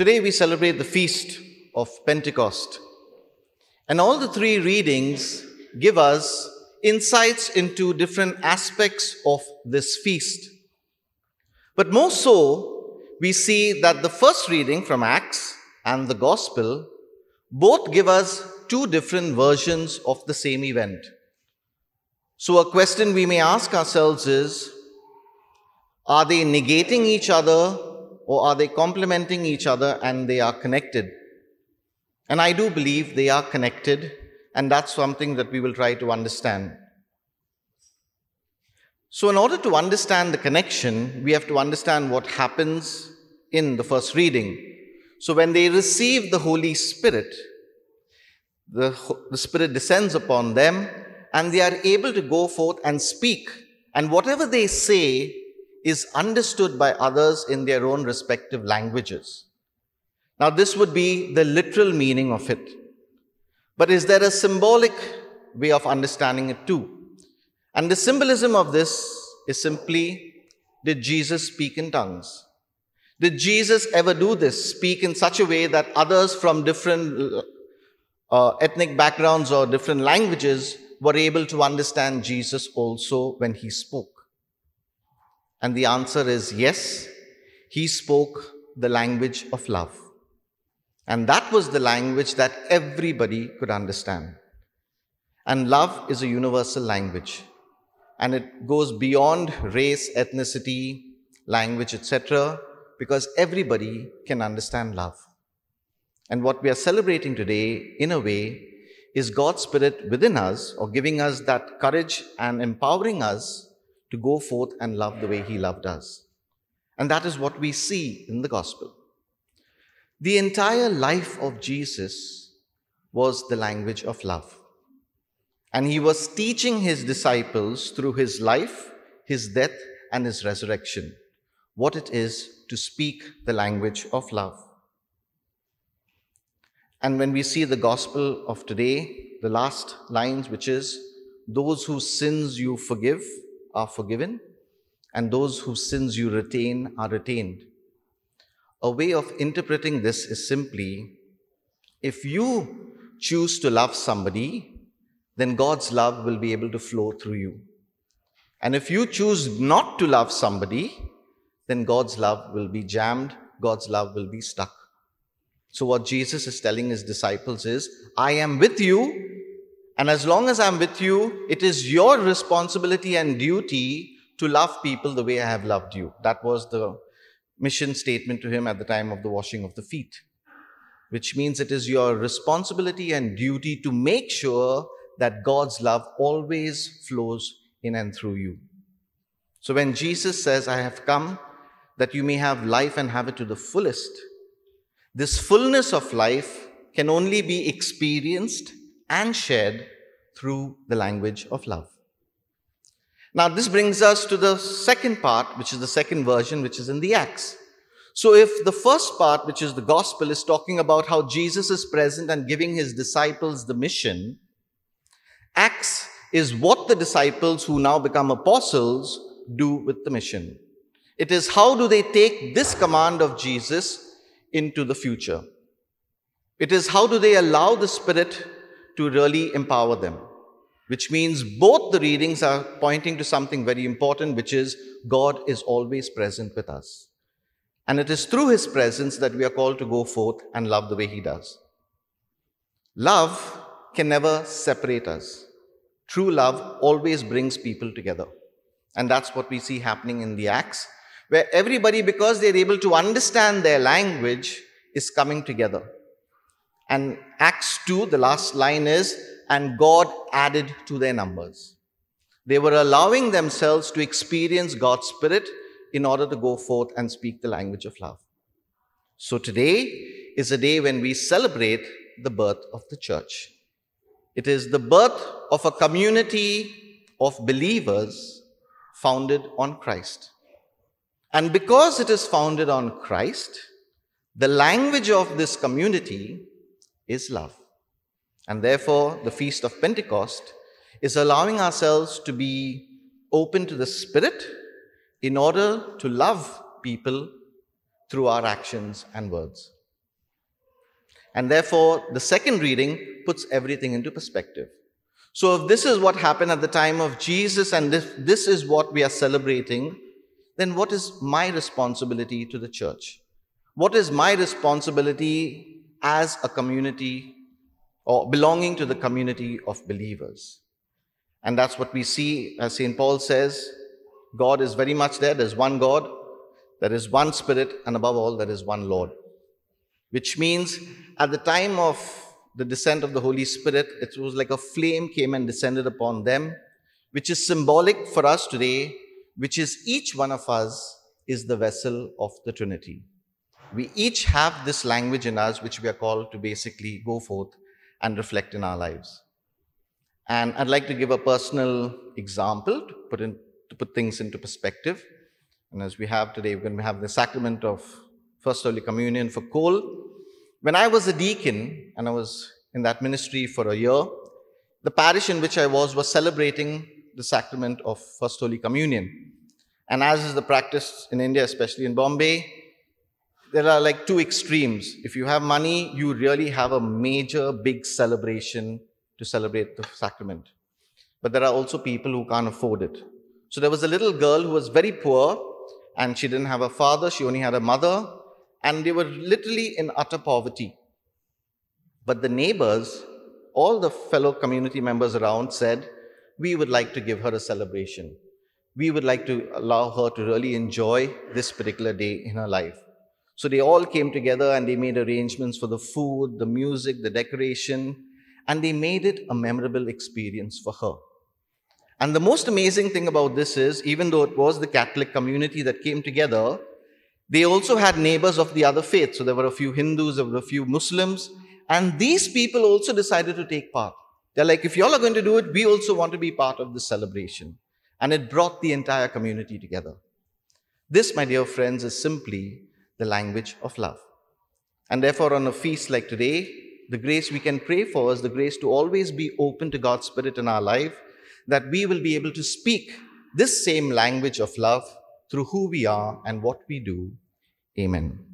Today we celebrate the feast of Pentecost. And all the three readings give us insights into different aspects of this feast. But more so, we see that the first reading from Acts and the Gospel both give us two different versions of the same event. So, a question we may ask ourselves is are they negating each other or are they complementing each other and they are connected? And I do believe they are connected, and that's something that we will try to understand. So, in order to understand the connection, we have to understand what happens in the first reading. So, when they receive the Holy Spirit, the, the Spirit descends upon them and they are able to go forth and speak. And whatever they say is understood by others in their own respective languages. Now, this would be the literal meaning of it. But is there a symbolic way of understanding it too? And the symbolism of this is simply did Jesus speak in tongues? Did Jesus ever do this, speak in such a way that others from different uh, ethnic backgrounds or different languages were able to understand Jesus also when he spoke? And the answer is yes, he spoke the language of love. And that was the language that everybody could understand. And love is a universal language. And it goes beyond race, ethnicity, language, etc., because everybody can understand love. And what we are celebrating today, in a way, is God's Spirit within us, or giving us that courage and empowering us to go forth and love the way He loved us. And that is what we see in the gospel. The entire life of Jesus was the language of love. And He was teaching His disciples through His life, His death, and His resurrection what it is to speak the language of love. And when we see the gospel of today, the last lines, which is, Those whose sins you forgive are forgiven, and those whose sins you retain are retained. A way of interpreting this is simply if you choose to love somebody, then God's love will be able to flow through you. And if you choose not to love somebody, then God's love will be jammed, God's love will be stuck. So, what Jesus is telling his disciples is, I am with you, and as long as I'm with you, it is your responsibility and duty to love people the way I have loved you. That was the mission statement to him at the time of the washing of the feet, which means it is your responsibility and duty to make sure that God's love always flows in and through you. So, when Jesus says, I have come that you may have life and have it to the fullest, this fullness of life can only be experienced and shared through the language of love. Now, this brings us to the second part, which is the second version, which is in the Acts. So, if the first part, which is the gospel, is talking about how Jesus is present and giving his disciples the mission, Acts is what the disciples who now become apostles do with the mission. It is how do they take this command of Jesus into the future. It is how do they allow the Spirit to really empower them, which means both the readings are pointing to something very important, which is God is always present with us. And it is through His presence that we are called to go forth and love the way He does. Love can never separate us. True love always brings people together. And that's what we see happening in the Acts where everybody, because they're able to understand their language, is coming together. And Acts 2, the last line is, and God added to their numbers. They were allowing themselves to experience God's Spirit in order to go forth and speak the language of love. So today is a day when we celebrate the birth of the church. It is the birth of a community of believers founded on Christ. And because it is founded on Christ, the language of this community is love. And therefore, the Feast of Pentecost is allowing ourselves to be open to the Spirit in order to love people through our actions and words. And therefore, the second reading puts everything into perspective. So, if this is what happened at the time of Jesus and this, this is what we are celebrating, then what is my responsibility to the church? What is my responsibility as a community or belonging to the community of believers? And that's what we see, as St. Paul says God is very much there. There's one God, there is one Spirit, and above all, there is one Lord. Which means at the time of the descent of the Holy Spirit, it was like a flame came and descended upon them, which is symbolic for us today, which is each one of us is the vessel of the Trinity. We each have this language in us, which we are called to basically go forth and reflect in our lives. And I'd like to give a personal example to put, in, to put things into perspective. And as we have today, we're going to have the sacrament of First Holy Communion for Cole. When I was a deacon and I was in that ministry for a year, the parish in which I was was celebrating the sacrament of First Holy Communion. And as is the practice in India, especially in Bombay, there are like two extremes. If you have money, you really have a major, big celebration to celebrate the sacrament. But there are also people who can't afford it. So there was a little girl who was very poor and she didn't have a father, she only had a mother, and they were literally in utter poverty. But the neighbors, all the fellow community members around said, We would like to give her a celebration. We would like to allow her to really enjoy this particular day in her life. So they all came together and they made arrangements for the food, the music, the decoration, and they made it a memorable experience for her. And the most amazing thing about this is, even though it was the Catholic community that came together, they also had neighbors of the other faith. So there were a few Hindus, there were a few Muslims, and these people also decided to take part. They're like, if y'all are going to do it, we also want to be part of the celebration. And it brought the entire community together. This, my dear friends, is simply the language of love. And therefore, on a feast like today, the grace we can pray for is the grace to always be open to God's Spirit in our life, that we will be able to speak this same language of love through who we are and what we do. Amen.